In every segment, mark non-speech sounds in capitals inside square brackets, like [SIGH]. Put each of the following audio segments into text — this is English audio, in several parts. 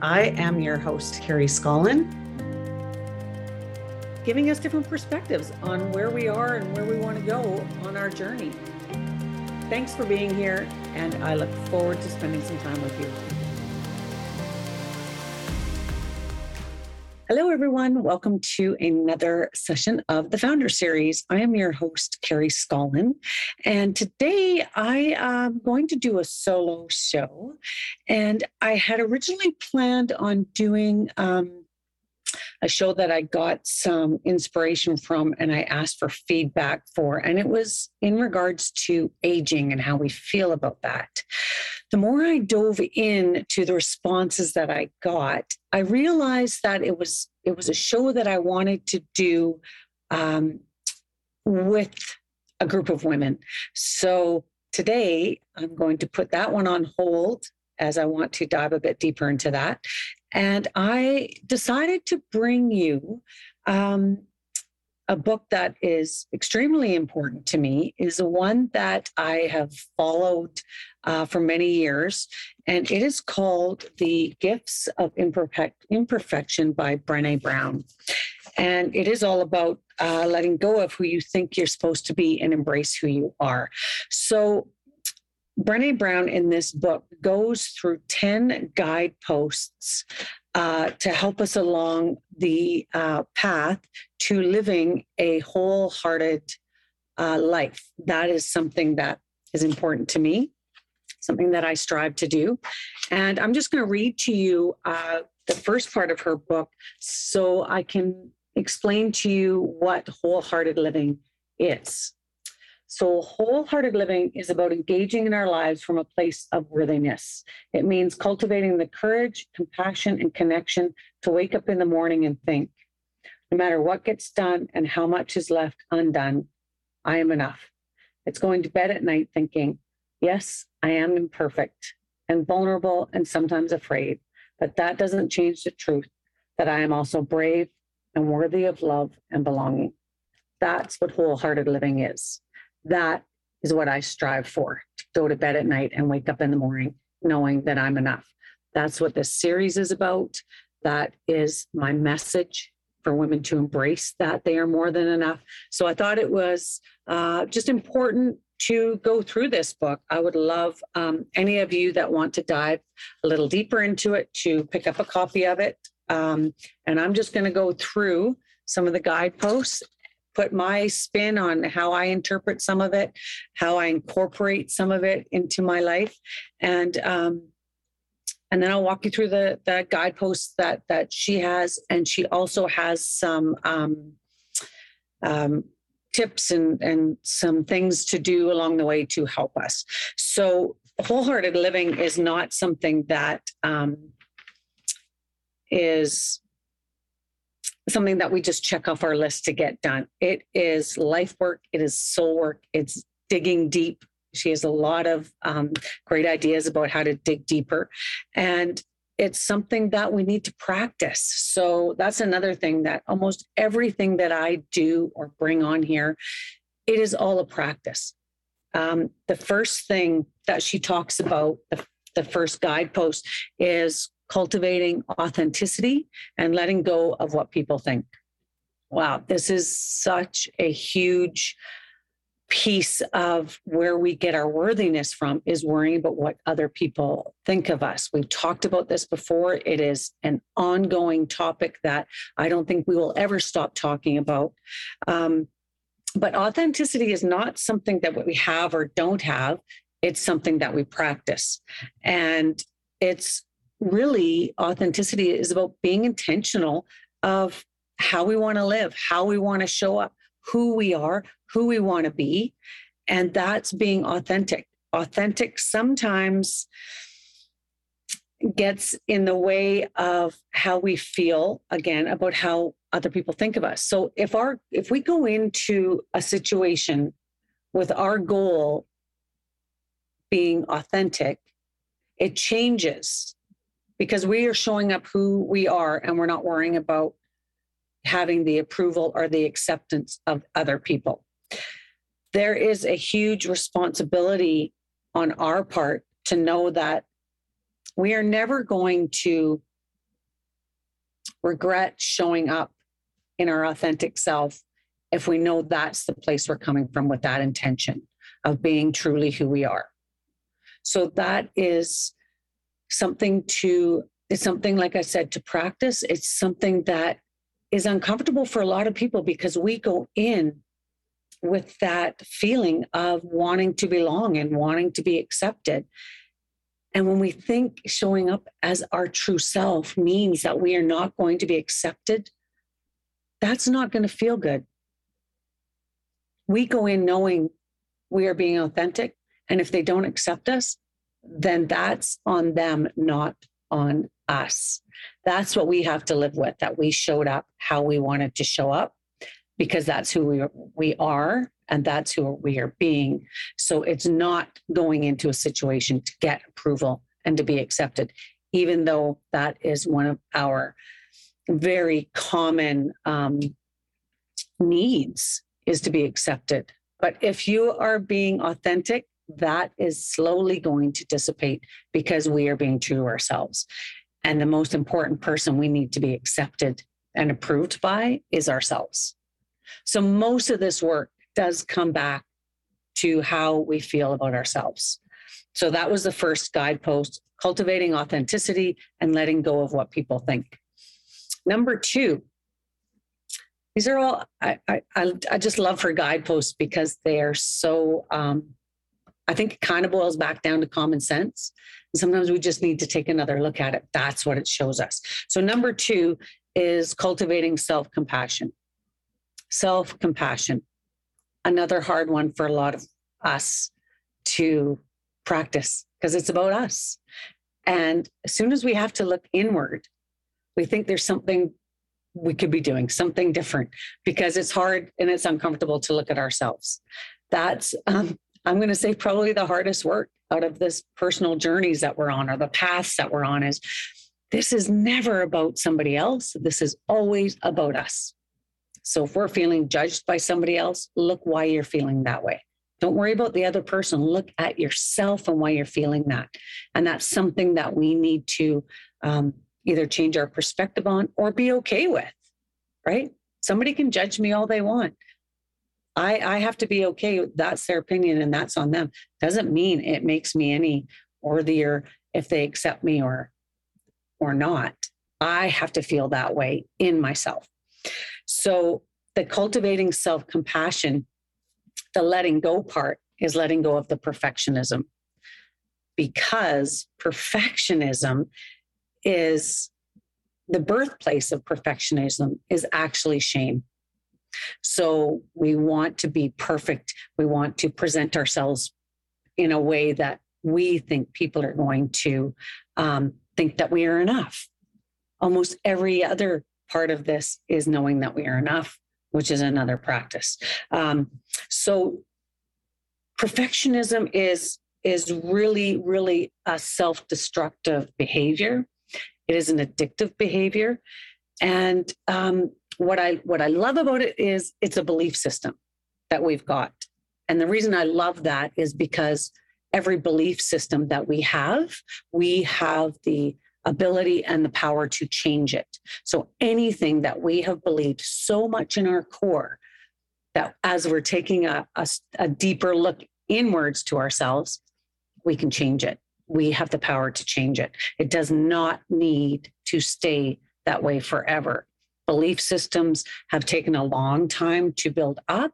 I am your host, Carrie Scollon, giving us different perspectives on where we are and where we want to go on our journey. Thanks for being here, and I look forward to spending some time with you. Hello, everyone. Welcome to another session of the FoundHer Series. I am your host, Carrie Scollon, and today I am going to do a solo show. And I had originally planned on doing um, a show that I got some inspiration from and I asked for feedback for. And it was in regards to aging and how we feel about that. The more I dove in to the responses that I got, I realized that it was it was a show that I wanted to do um, with a group of women. So today I'm going to put that one on hold as I want to dive a bit deeper into that. And I decided to bring you um, a book that is extremely important to me, is one that I have followed uh, for many years. And it is called The Gifts of Imperfect- Imperfection by Brené Brown. And it is all about uh, letting go of who you think you're supposed to be and embrace who you are. So Brené Brown in this book goes through 10 guideposts uh, to help us along the uh, path to living a wholehearted uh, life. That is something that is important to me, something that I strive to do. And I'm just going to read to you uh, the first part of her book so I can explain to you what wholehearted living is. So, wholehearted living is about engaging in our lives from a place of worthiness. It means cultivating the courage, compassion, and connection to wake up in the morning and think no matter what gets done and how much is left undone, I am enough. It's going to bed at night thinking, yes, I am imperfect and vulnerable and sometimes afraid, but that doesn't change the truth that I am also brave and worthy of love and belonging. That's what wholehearted living is that is what I strive for to go to bed at night and wake up in the morning knowing that I'm enough. That's what this series is about. That is my message for women to embrace that they are more than enough. So I thought it was uh, just important to go through this book. I would love um, any of you that want to dive a little deeper into it to pick up a copy of it. Um, and I'm just going to go through some of the guideposts put my spin on how I interpret some of it, how I incorporate some of it into my life, and um, and then I'll walk you through the the guideposts that that she has, and she also has some um, um, tips and and some things to do along the way to help us. So wholehearted living is not something that um, is something that we just check off our list to get done. It is life work, it is soul work, it's digging deep. She has a lot of um, great ideas about how to dig deeper. And it's something that we need to practice. So that's another thing that almost everything that I do or bring on here, it is all a practice. Um, the first thing that she talks about, the, the first guidepost, is cultivating authenticity and letting go of what people think. Wow, this is such a huge piece of where we get our worthiness from is worrying about what other people think of us. We've talked about this before. It is an ongoing topic that I don't think we will ever stop talking about. Um, but authenticity is not something that we have or don't have. It's something that we practice. And it's really authenticity is about being intentional of how we want to live, how we want to show up, who we are, who we want to be. And that's being authentic. Authentic sometimes gets in the way of how we feel again about how other people think of us. So if our if we go into a situation with our goal being authentic, it changes because we are showing up who we are and we're not worrying about having the approval or the acceptance of other people. There is a huge responsibility on our part to know that we are never going to regret showing up in our authentic self if we know that's the place we're coming from with that intention of being truly who we are. So that is something to, it's something, like I said, to practice. It's something that is uncomfortable for a lot of people because we go in with that feeling of wanting to belong and wanting to be accepted. And when we think showing up as our true self means that we are not going to be accepted, that's not going to feel good. We go in knowing we are being authentic. And if they don't accept us, then that's on them, not on us. That's what we have to live with that we showed up how we wanted to show up because that's who we are, we are and that's who we are being. So it's not going into a situation to get approval and to be accepted, even though that is one of our very common um, needs is to be accepted. But if you are being authentic, that is slowly going to dissipate because we are being true to ourselves. And the most important person we need to be accepted and approved by is ourselves. So most of this work does come back to how we feel about ourselves. So that was the first guidepost cultivating authenticity and letting go of what people think. Number two, these are all I, I I just love for guideposts because they are so um, I think it kind of boils back down to common sense. And sometimes we just need to take another look at it. That's what it shows us. So number two is cultivating self-compassion. Self-compassion, another hard one for a lot of us to practice because it's about us. And as soon as we have to look inward, we think there's something we could be doing something different because it's hard and it's uncomfortable to look at ourselves. That's, um, I'm going to say, probably the hardest work out of this personal journeys that we're on or the paths that we're on is this is never about somebody else. This is always about us. So if we're feeling judged by somebody else, look why you're feeling that way. Don't worry about the other person. Look at yourself and why you're feeling that. And that's something that we need to um, either change our perspective on or be okay with, right? Somebody can judge me all they want. I, I have to be okay. That's their opinion and that's on them. Doesn't mean it makes me any worthier if they accept me or or not. I have to feel that way in myself. So the cultivating self-compassion, the letting go part is letting go of the perfectionism. Because perfectionism is the birthplace of perfectionism is actually shame. So we want to be perfect. We want to present ourselves in a way that we think people are going to um, think that we are enough. Almost every other part of this is knowing that we are enough, which is another practice. Um, so perfectionism is is really really a self-destructive behavior it is an addictive behavior. And um, what I what I love about it is it's a belief system that we've got. And the reason I love that is because every belief system that we have, we have the ability and the power to change it. So anything that we have believed so much in our core that as we're taking a, a, a deeper look inwards to ourselves, we can change it we have the power to change it. It does not need to stay that way forever. Belief systems have taken a long time to build up,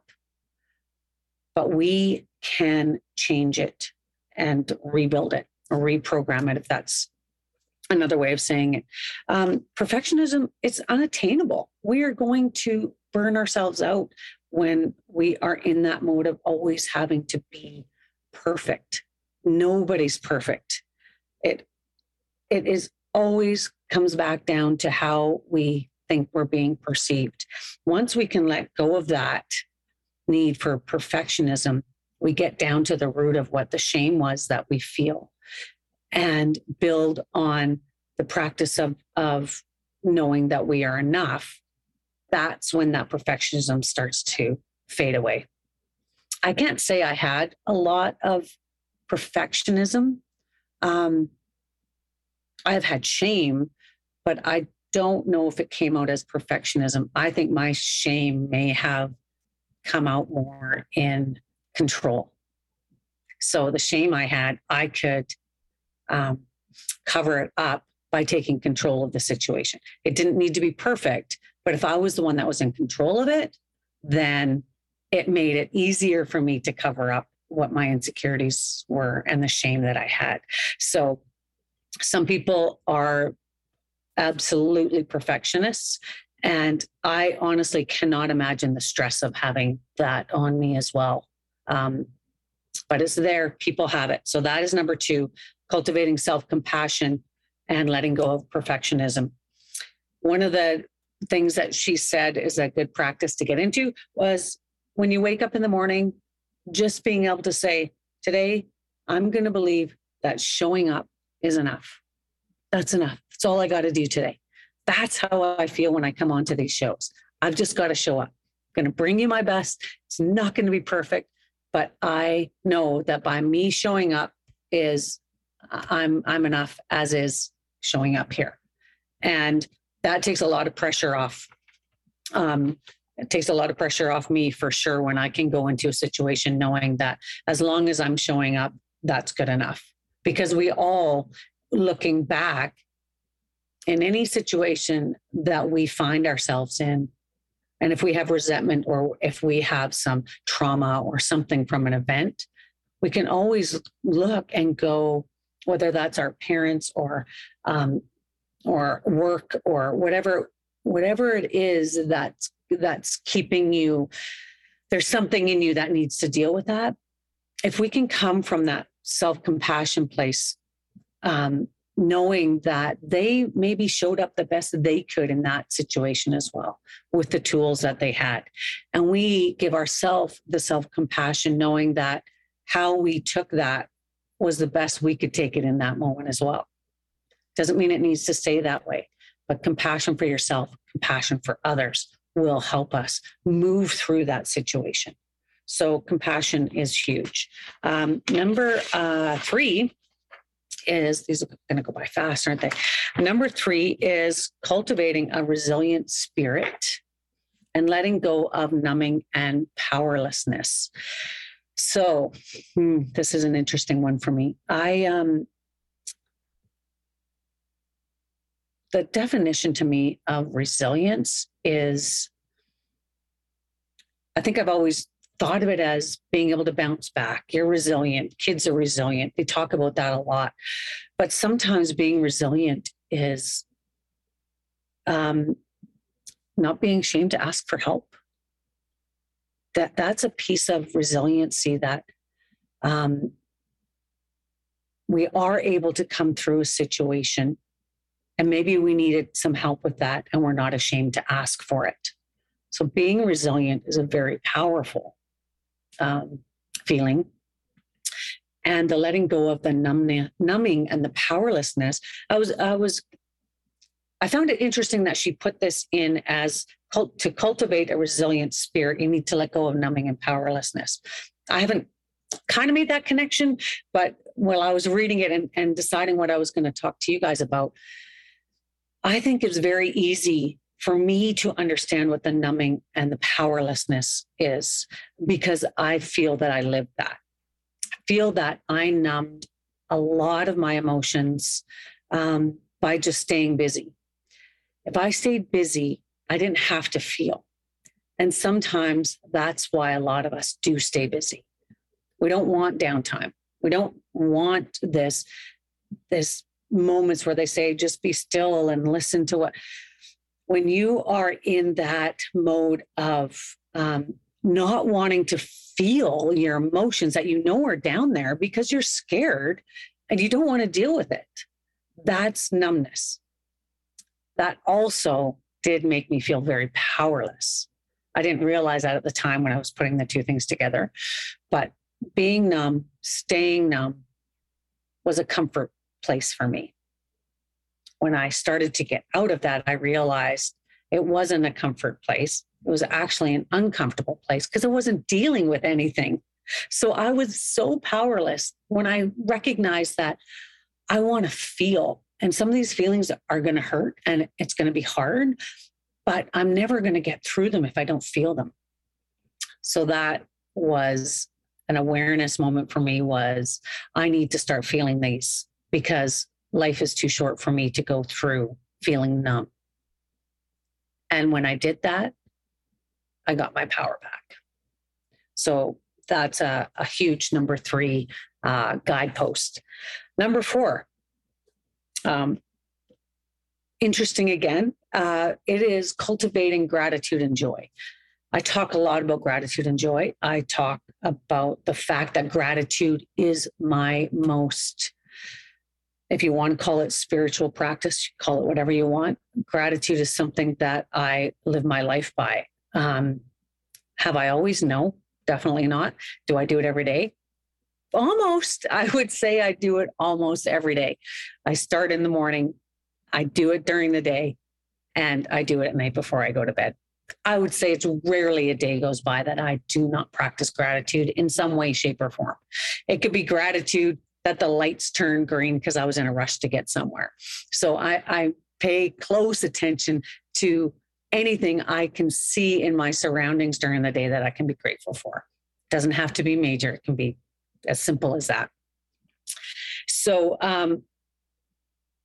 but we can change it and rebuild it or reprogram it if that's another way of saying it. Um, perfectionism, it's unattainable. We are going to burn ourselves out when we are in that mode of always having to be perfect nobody's perfect. It it is always comes back down to how we think we're being perceived. Once we can let go of that need for perfectionism, we get down to the root of what the shame was that we feel and build on the practice of, of knowing that we are enough. That's when that perfectionism starts to fade away. I can't say I had a lot of perfectionism. Um, I've had shame, but I don't know if it came out as perfectionism. I think my shame may have come out more in control. So the shame I had, I could um, cover it up by taking control of the situation. It didn't need to be perfect, but if I was the one that was in control of it, then it made it easier for me to cover up what my insecurities were and the shame that I had. So some people are absolutely perfectionists. And I honestly cannot imagine the stress of having that on me as well. Um, but it's there, people have it. So that is number two cultivating self compassion and letting go of perfectionism. One of the things that she said is a good practice to get into was when you wake up in the morning, just being able to say, Today, I'm going to believe that showing up is enough. That's enough. That's all I got to do today. That's how I feel when I come onto these shows. I've just got to show up. I'm going to bring you my best. It's not going to be perfect, but I know that by me showing up is I'm I'm enough as is showing up here. And that takes a lot of pressure off. Um, it takes a lot of pressure off me for sure when I can go into a situation knowing that as long as I'm showing up, that's good enough. Because we all, looking back, in any situation that we find ourselves in, and if we have resentment or if we have some trauma or something from an event, we can always look and go, whether that's our parents or um, or work or whatever whatever it is that's that's keeping you there's something in you that needs to deal with that. If we can come from that self-compassion place um, knowing that they maybe showed up the best they could in that situation as well with the tools that they had. And we give ourselves the self-compassion knowing that how we took that was the best we could take it in that moment as well. Doesn't mean it needs to stay that way but compassion for yourself compassion for others will help us move through that situation. So compassion is huge. Um, number uh, three is these are going to go by fast, aren't they? Number three is cultivating a resilient spirit and letting go of numbing and powerlessness. So, hmm, this is an interesting one for me. I um the definition to me of resilience is I think I've always thought of it as being able to bounce back. You're resilient. Kids are resilient. They talk about that a lot. But sometimes being resilient is um, not being ashamed to ask for help. That that's a piece of resiliency that um, we are able to come through a situation, and maybe we needed some help with that, and we're not ashamed to ask for it. So being resilient is a very powerful um, feeling and the letting go of the numbing, and the powerlessness. I was, I was, I found it interesting that she put this in as cult, to cultivate a resilient spirit. You need to let go of numbing and powerlessness. I haven't kind of made that connection, but while I was reading it and, and deciding what I was going to talk to you guys about, I think it's very easy for me to understand what the numbing and the powerlessness is because I feel that I live that. I feel that I numbed a lot of my emotions um, by just staying busy. If I stayed busy, I didn't have to feel. And sometimes that's why a lot of us do stay busy. We don't want downtime. We don't want this, this moments where they say, just be still and listen to what when you are in that mode of um, not wanting to feel your emotions that you know are down there because you're scared and you don't want to deal with it, that's numbness. That also did make me feel very powerless. I didn't realize that at the time when I was putting the two things together. But being numb, staying numb was a comfort place for me when I started to get out of that, I realized it wasn't a comfort place. It was actually an uncomfortable place because I wasn't dealing with anything. So I was so powerless when I recognized that I want to feel and some of these feelings are going to hurt and it's going to be hard, but I'm never going to get through them if I don't feel them. So that was an awareness moment for me was I need to start feeling these because life is too short for me to go through feeling numb. And when I did that, I got my power back. So that's a, a huge number three uh, guidepost. Number four, um, interesting again, uh, it is cultivating gratitude and joy. I talk a lot about gratitude and joy. I talk about the fact that gratitude is my most, if you want to call it spiritual practice, call it whatever you want. Gratitude is something that I live my life by. Um, have I always? No, definitely not. Do I do it every day? Almost. [LAUGHS] I would say I do it almost every day. I start in the morning, I do it during the day, and I do it at night before I go to bed. I would say it's rarely a day goes by that I do not practice gratitude in some way, shape, or form. It could be gratitude that the lights turned green because I was in a rush to get somewhere. So I, I pay close attention to anything I can see in my surroundings during the day that I can be grateful for. It doesn't have to be major, it can be as simple as that. So, um,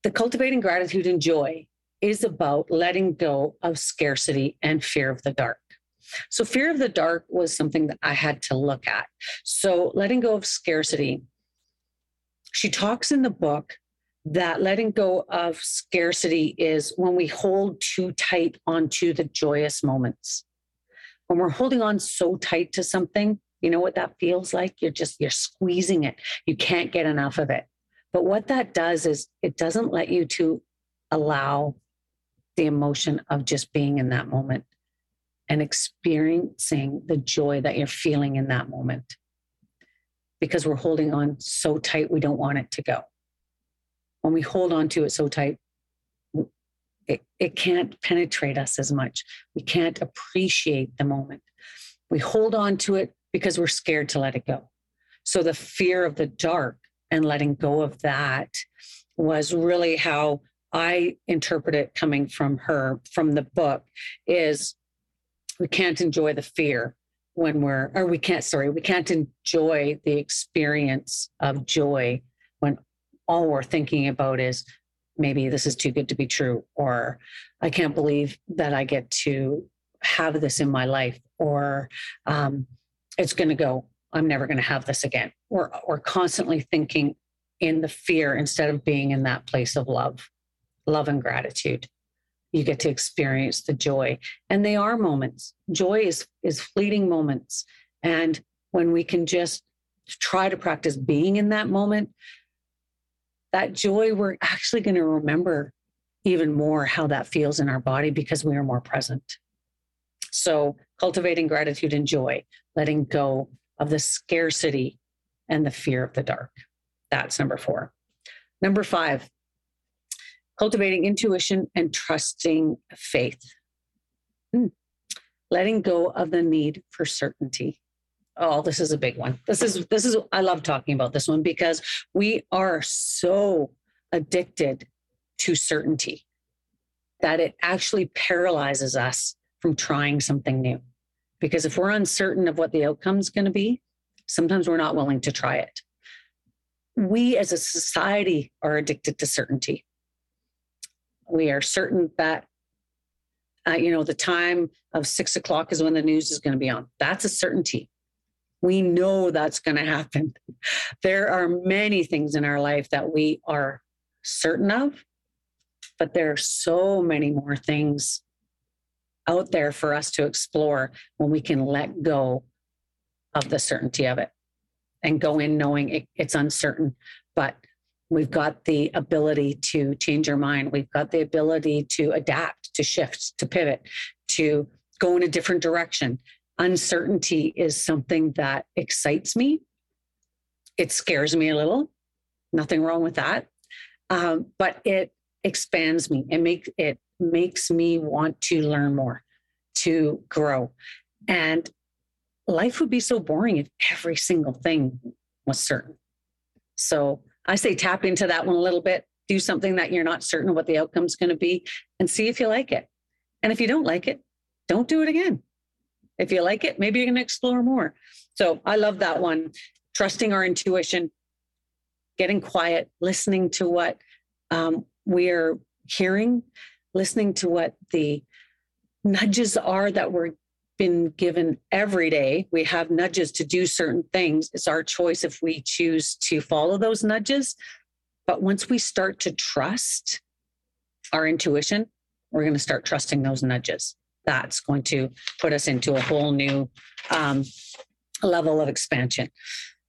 the cultivating gratitude and joy is about letting go of scarcity and fear of the dark. So, fear of the dark was something that I had to look at. So, letting go of scarcity. She talks in the book that letting go of scarcity is when we hold too tight onto the joyous moments. When we're holding on so tight to something, you know what that feels like? You're just, you're squeezing it. You can't get enough of it. But what that does is it doesn't let you to allow the emotion of just being in that moment and experiencing the joy that you're feeling in that moment because we're holding on so tight, we don't want it to go when we hold on to it so tight, it, it can't penetrate us as much. We can't appreciate the moment. We hold on to it because we're scared to let it go. So the fear of the dark and letting go of that was really how I interpret it coming from her, from the book, is we can't enjoy the fear when we're, or we can't, sorry, we can't enjoy the experience of joy when all we're thinking about is maybe this is too good to be true, or I can't believe that I get to have this in my life, or um, it's going to go. I'm never going to have this again. We're, we're constantly thinking in the fear instead of being in that place of love, love and gratitude. You get to experience the joy. And they are moments. Joy is, is fleeting moments. And when we can just try to practice being in that moment, that joy, we're actually going to remember even more how that feels in our body because we are more present. So, cultivating gratitude and joy, letting go of the scarcity and the fear of the dark. That's number four. Number five, cultivating intuition and trusting faith. Hmm. Letting go of the need for certainty. Oh this is a big one. This is this is i love talking about this one because we are so addicted to certainty that it actually paralyzes us from trying something new. Because if we're uncertain of what the outcome is going to be sometimes we're not willing to try it. We as a society are addicted to certainty we are certain that uh, you know the time of six o'clock is when the news is going to be on. That's a certainty. We know that's going to happen. There are many things in our life that we are certain of, but there are so many more things out there for us to explore when we can let go of the certainty of it and go in knowing it, it's uncertain, but we've got the ability to change our mind. We've got the ability to adapt, to shift, to pivot, to go in a different direction uncertainty is something that excites me. It scares me a little. Nothing wrong with that. Um, but it expands me. It makes it makes me want to learn more, to grow. And life would be so boring if every single thing was certain. So I say tap into that one a little bit. do something that you're not certain what the outcome's going to be and see if you like it. And if you don't like it, don't do it again. If you like it, maybe you're going to explore more. So I love that one. Trusting our intuition, getting quiet, listening to what um, we're hearing, listening to what the nudges are that we're been given every day. We have nudges to do certain things. It's our choice if we choose to follow those nudges. But once we start to trust our intuition, we're going to start trusting those nudges. That's going to put us into a whole new um, level of expansion.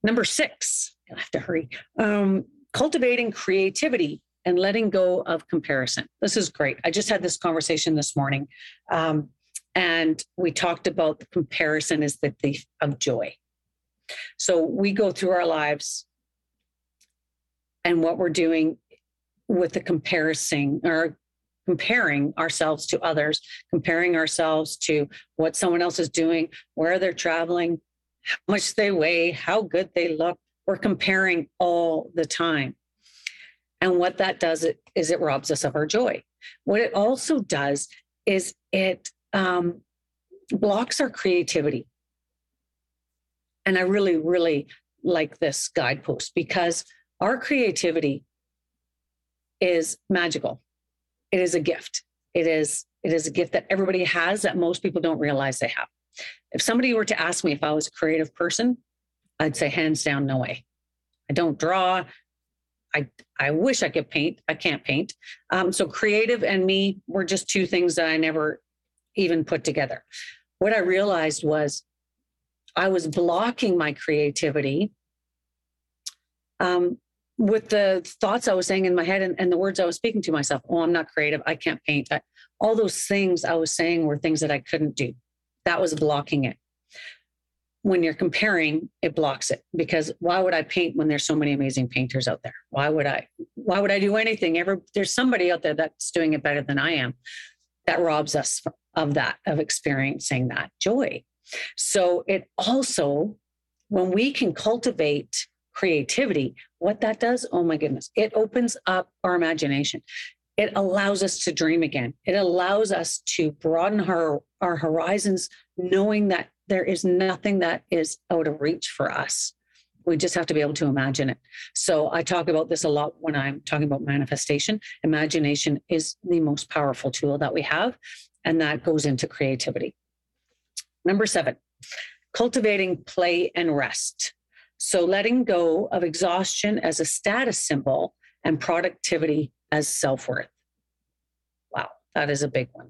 Number six, I have to hurry. Um, cultivating creativity and letting go of comparison. This is great. I just had this conversation this morning. Um, and we talked about the comparison is the thief of joy. So we go through our lives and what we're doing with the comparison or comparing ourselves to others, comparing ourselves to what someone else is doing, where they're traveling, how much they weigh, how good they look. We're comparing all the time. And what that does is it robs us of our joy. What it also does is it um, blocks our creativity. And I really, really like this guidepost because our creativity is magical. It is a gift. It is it is a gift that everybody has that most people don't realize they have. If somebody were to ask me if I was a creative person, I'd say hands down, no way. I don't draw. I I wish I could paint. I can't paint. Um, so creative and me were just two things that I never even put together. What I realized was I was blocking my creativity um, with the thoughts I was saying in my head and, and, the words I was speaking to myself. Oh, I'm not creative. I can't paint. I, all those things I was saying were things that I couldn't do. That was blocking it. When you're comparing, it blocks it because why would I paint when there's so many amazing painters out there? Why would I? Why would I do anything? Ever there's somebody out there that's doing it better than I am. That robs us of that, of experiencing that joy. So it also, when we can cultivate creativity, what that does, oh my goodness, it opens up our imagination. It allows us to dream again. It allows us to broaden our, our horizons, knowing that there is nothing that is out of reach for us. We just have to be able to imagine it. So I talk about this a lot when I'm talking about manifestation. Imagination is the most powerful tool that we have and that goes into creativity. Number seven, cultivating play and rest. So letting go of exhaustion as a status symbol and productivity as self worth. Wow, that is a big one.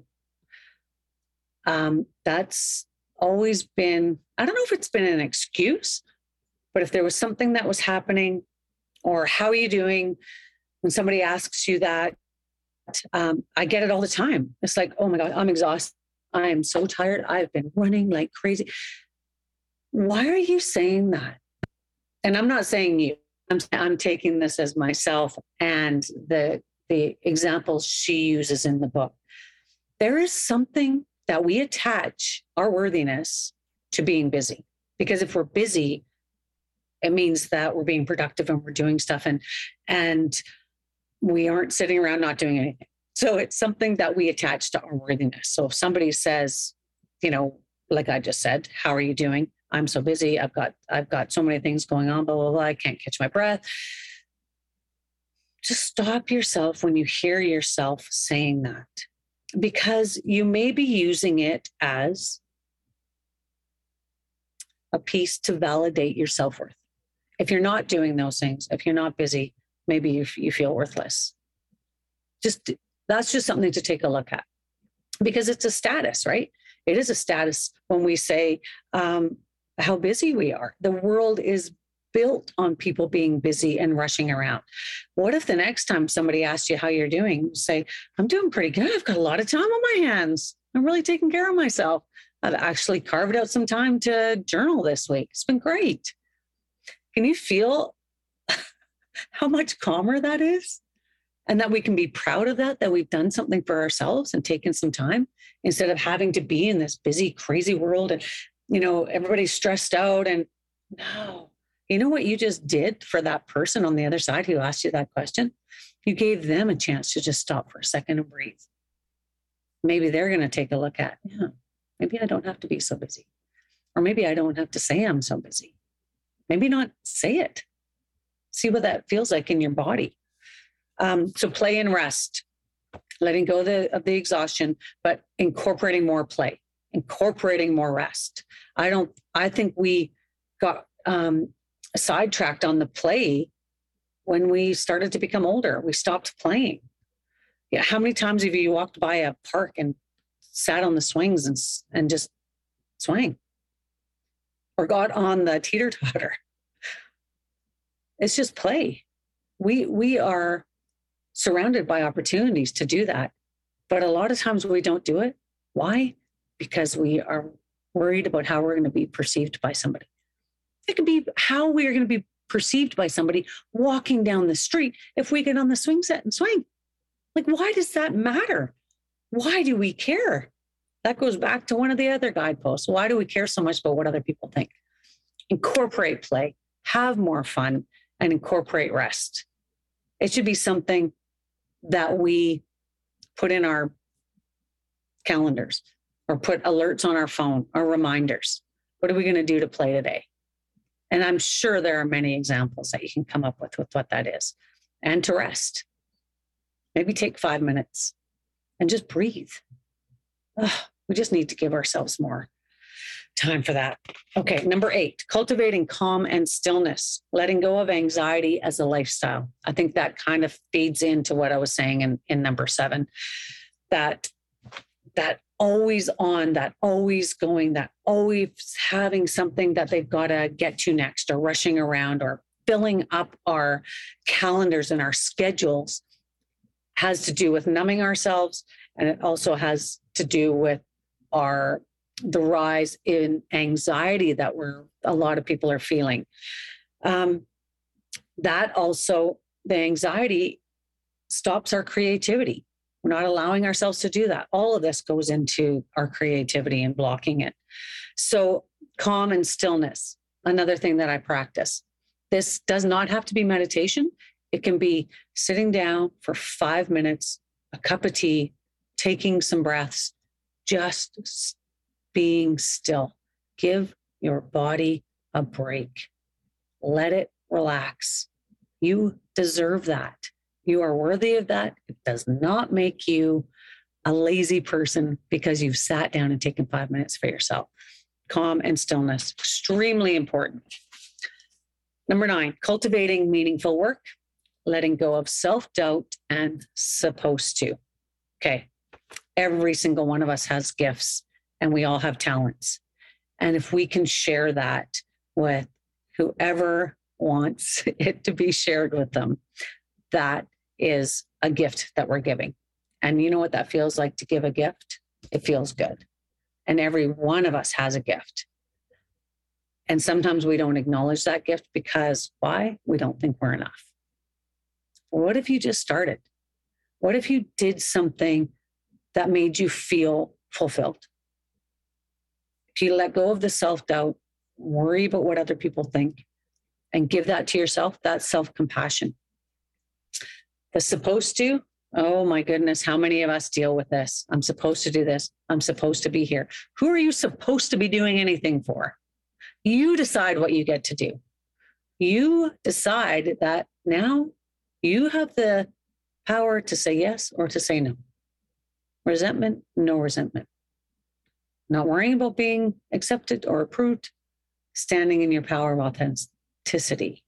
Um, that's always been, I don't know if it's been an excuse, but if there was something that was happening, or how are you doing when somebody asks you that, um, I get it all the time. It's like, oh my God, I'm exhausted. I am so tired. I've been running like crazy. Why are you saying that? And I'm not saying you. I'm, I'm taking this as myself and the the examples she uses in the book. There is something that we attach our worthiness to being busy. Because if we're busy, it means that we're being productive and we're doing stuff and and we aren't sitting around not doing anything. So it's something that we attach to our worthiness. So if somebody says, you know, like I just said, how are you doing? I'm so busy. I've got I've got so many things going on, blah, blah, blah. I can't catch my breath. Just stop yourself when you hear yourself saying that. Because you may be using it as a piece to validate your self-worth. If you're not doing those things, if you're not busy, maybe you, you feel worthless. Just that's just something to take a look at because it's a status, right? It is a status when we say um, how busy we are. The world is built on people being busy and rushing around. What if the next time somebody asks you how you're doing, you say, I'm doing pretty good. I've got a lot of time on my hands. I'm really taking care of myself. I've actually carved out some time to journal this week. It's been great. Can you feel how much calmer that is? And that we can be proud of that, that we've done something for ourselves and taken some time instead of having to be in this busy, crazy world and, you know, everybody's stressed out. And no, you know what you just did for that person on the other side who asked you that question? You gave them a chance to just stop for a second and breathe. Maybe they're going to take a look at, yeah, maybe I don't have to be so busy. Or maybe I don't have to say I'm so busy. Maybe not say it. See what that feels like in your body. Um, so play and rest, letting go of the, of the exhaustion, but incorporating more play, incorporating more rest. I don't, I think we got um, sidetracked on the play when we started to become older. We stopped playing. Yeah, how many times have you walked by a park and sat on the swings and and just swing, or got on the teeter totter? It's just play. We we are surrounded by opportunities to do that, but a lot of times we don't do it. Why? Because we are worried about how we're going to be perceived by somebody. It could be how we are going to be perceived by somebody walking down the street if we get on the swing set and swing. Like, why does that matter? Why do we care? That goes back to one of the other guideposts. Why do we care so much about what other people think? Incorporate play, have more fun, and incorporate rest. It should be something that we put in our calendars or put alerts on our phone or reminders. What are we going to do to play today? And I'm sure there are many examples that you can come up with with what that is. And to rest. Maybe take five minutes and just breathe. Ugh, we just need to give ourselves more time for that. Okay, number eight, cultivating calm and stillness, letting go of anxiety as a lifestyle. I think that kind of feeds into what I was saying in, in number seven. That that always on, that always going, that always having something that they've got to get to next, or rushing around, or filling up our calendars and our schedules has to do with numbing ourselves. And it also has to do with our the rise in anxiety that we're a lot of people are feeling. Um, that also the anxiety stops our creativity. We're not allowing ourselves to do that. All of this goes into our creativity and blocking it. So, calm and stillness, another thing that I practice. This does not have to be meditation. It can be sitting down for five minutes, a cup of tea, taking some breaths, just being still. Give your body a break. Let it relax. You deserve that. You are worthy of that. It does not make you a lazy person because you've sat down and taken five minutes for yourself. Calm and stillness, extremely important. Number nine, cultivating meaningful work, letting go of self doubt and supposed to. Okay. Every single one of us has gifts and we all have talents. And if we can share that with whoever wants [LAUGHS] it to be shared with them, that is a gift that we're giving. And you know what that feels like to give a gift? It feels good. And every one of us has a gift. And sometimes we don't acknowledge that gift because why? We don't think we're enough. What if you just started? What if you did something that made you feel fulfilled? If you let go of the self doubt, worry about what other people think, and give that to yourself, that's self compassion. The supposed to, oh my goodness, how many of us deal with this? I'm supposed to do this. I'm supposed to be here. Who are you supposed to be doing anything for? You decide what you get to do. You decide that now you have the power to say yes or to say no. Resentment, no resentment not worrying about being accepted or approved, standing in your power of authenticity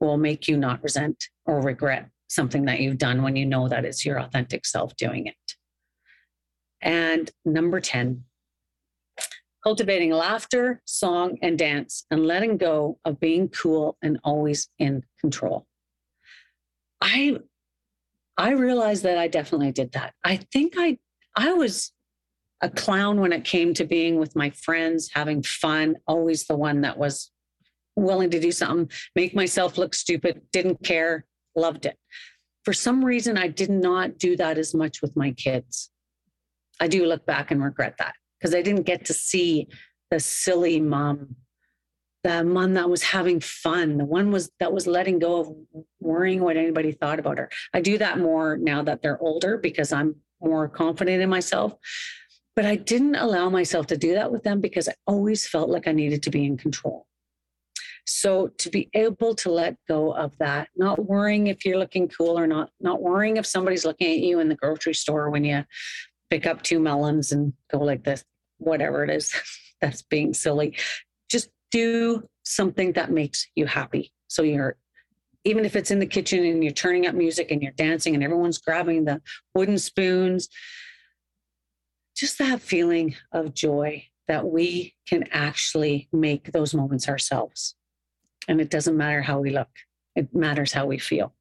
will make you not resent or regret something that you've done when you know that it's your authentic self doing it. And number 10, cultivating laughter, song, and dance, and letting go of being cool and always in control. I I realized that I definitely did that. I think I I was a clown when it came to being with my friends, having fun, always the one that was willing to do something, make myself look stupid, didn't care, loved it. For some reason, I did not do that as much with my kids. I do look back and regret that because I didn't get to see the silly mom the mom that was having fun, the one was that was letting go of worrying what anybody thought about her. I do that more now that they're older because I'm more confident in myself. But I didn't allow myself to do that with them because I always felt like I needed to be in control. So to be able to let go of that, not worrying if you're looking cool or not, not worrying if somebody's looking at you in the grocery store when you pick up two melons and go like this, whatever it is, [LAUGHS] that's being silly. Just do something that makes you happy. So you're, even if it's in the kitchen and you're turning up music and you're dancing and everyone's grabbing the wooden spoons, just that feeling of joy that we can actually make those moments ourselves. And it doesn't matter how we look, it matters how we feel.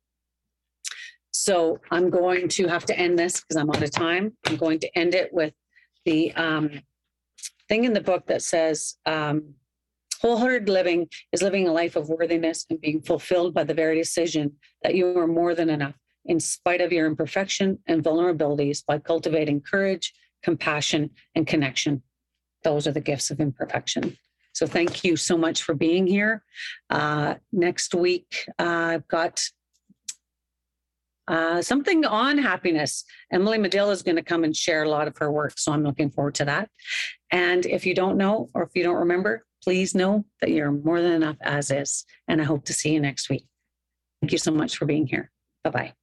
So I'm going to have to end this because I'm out of time. I'm going to end it with the um, thing in the book that says um, wholehearted living is living a life of worthiness and being fulfilled by the very decision that you are more than enough in spite of your imperfection and vulnerabilities by cultivating courage, compassion, and connection. Those are the gifts of imperfection. So thank you so much for being here. Uh, next week, uh, I've got uh, something on happiness. Emily Medill is going to come and share a lot of her work. So I'm looking forward to that. And if you don't know or if you don't remember, please know that you're more than enough as is. And I hope to see you next week. Thank you so much for being here. Bye bye.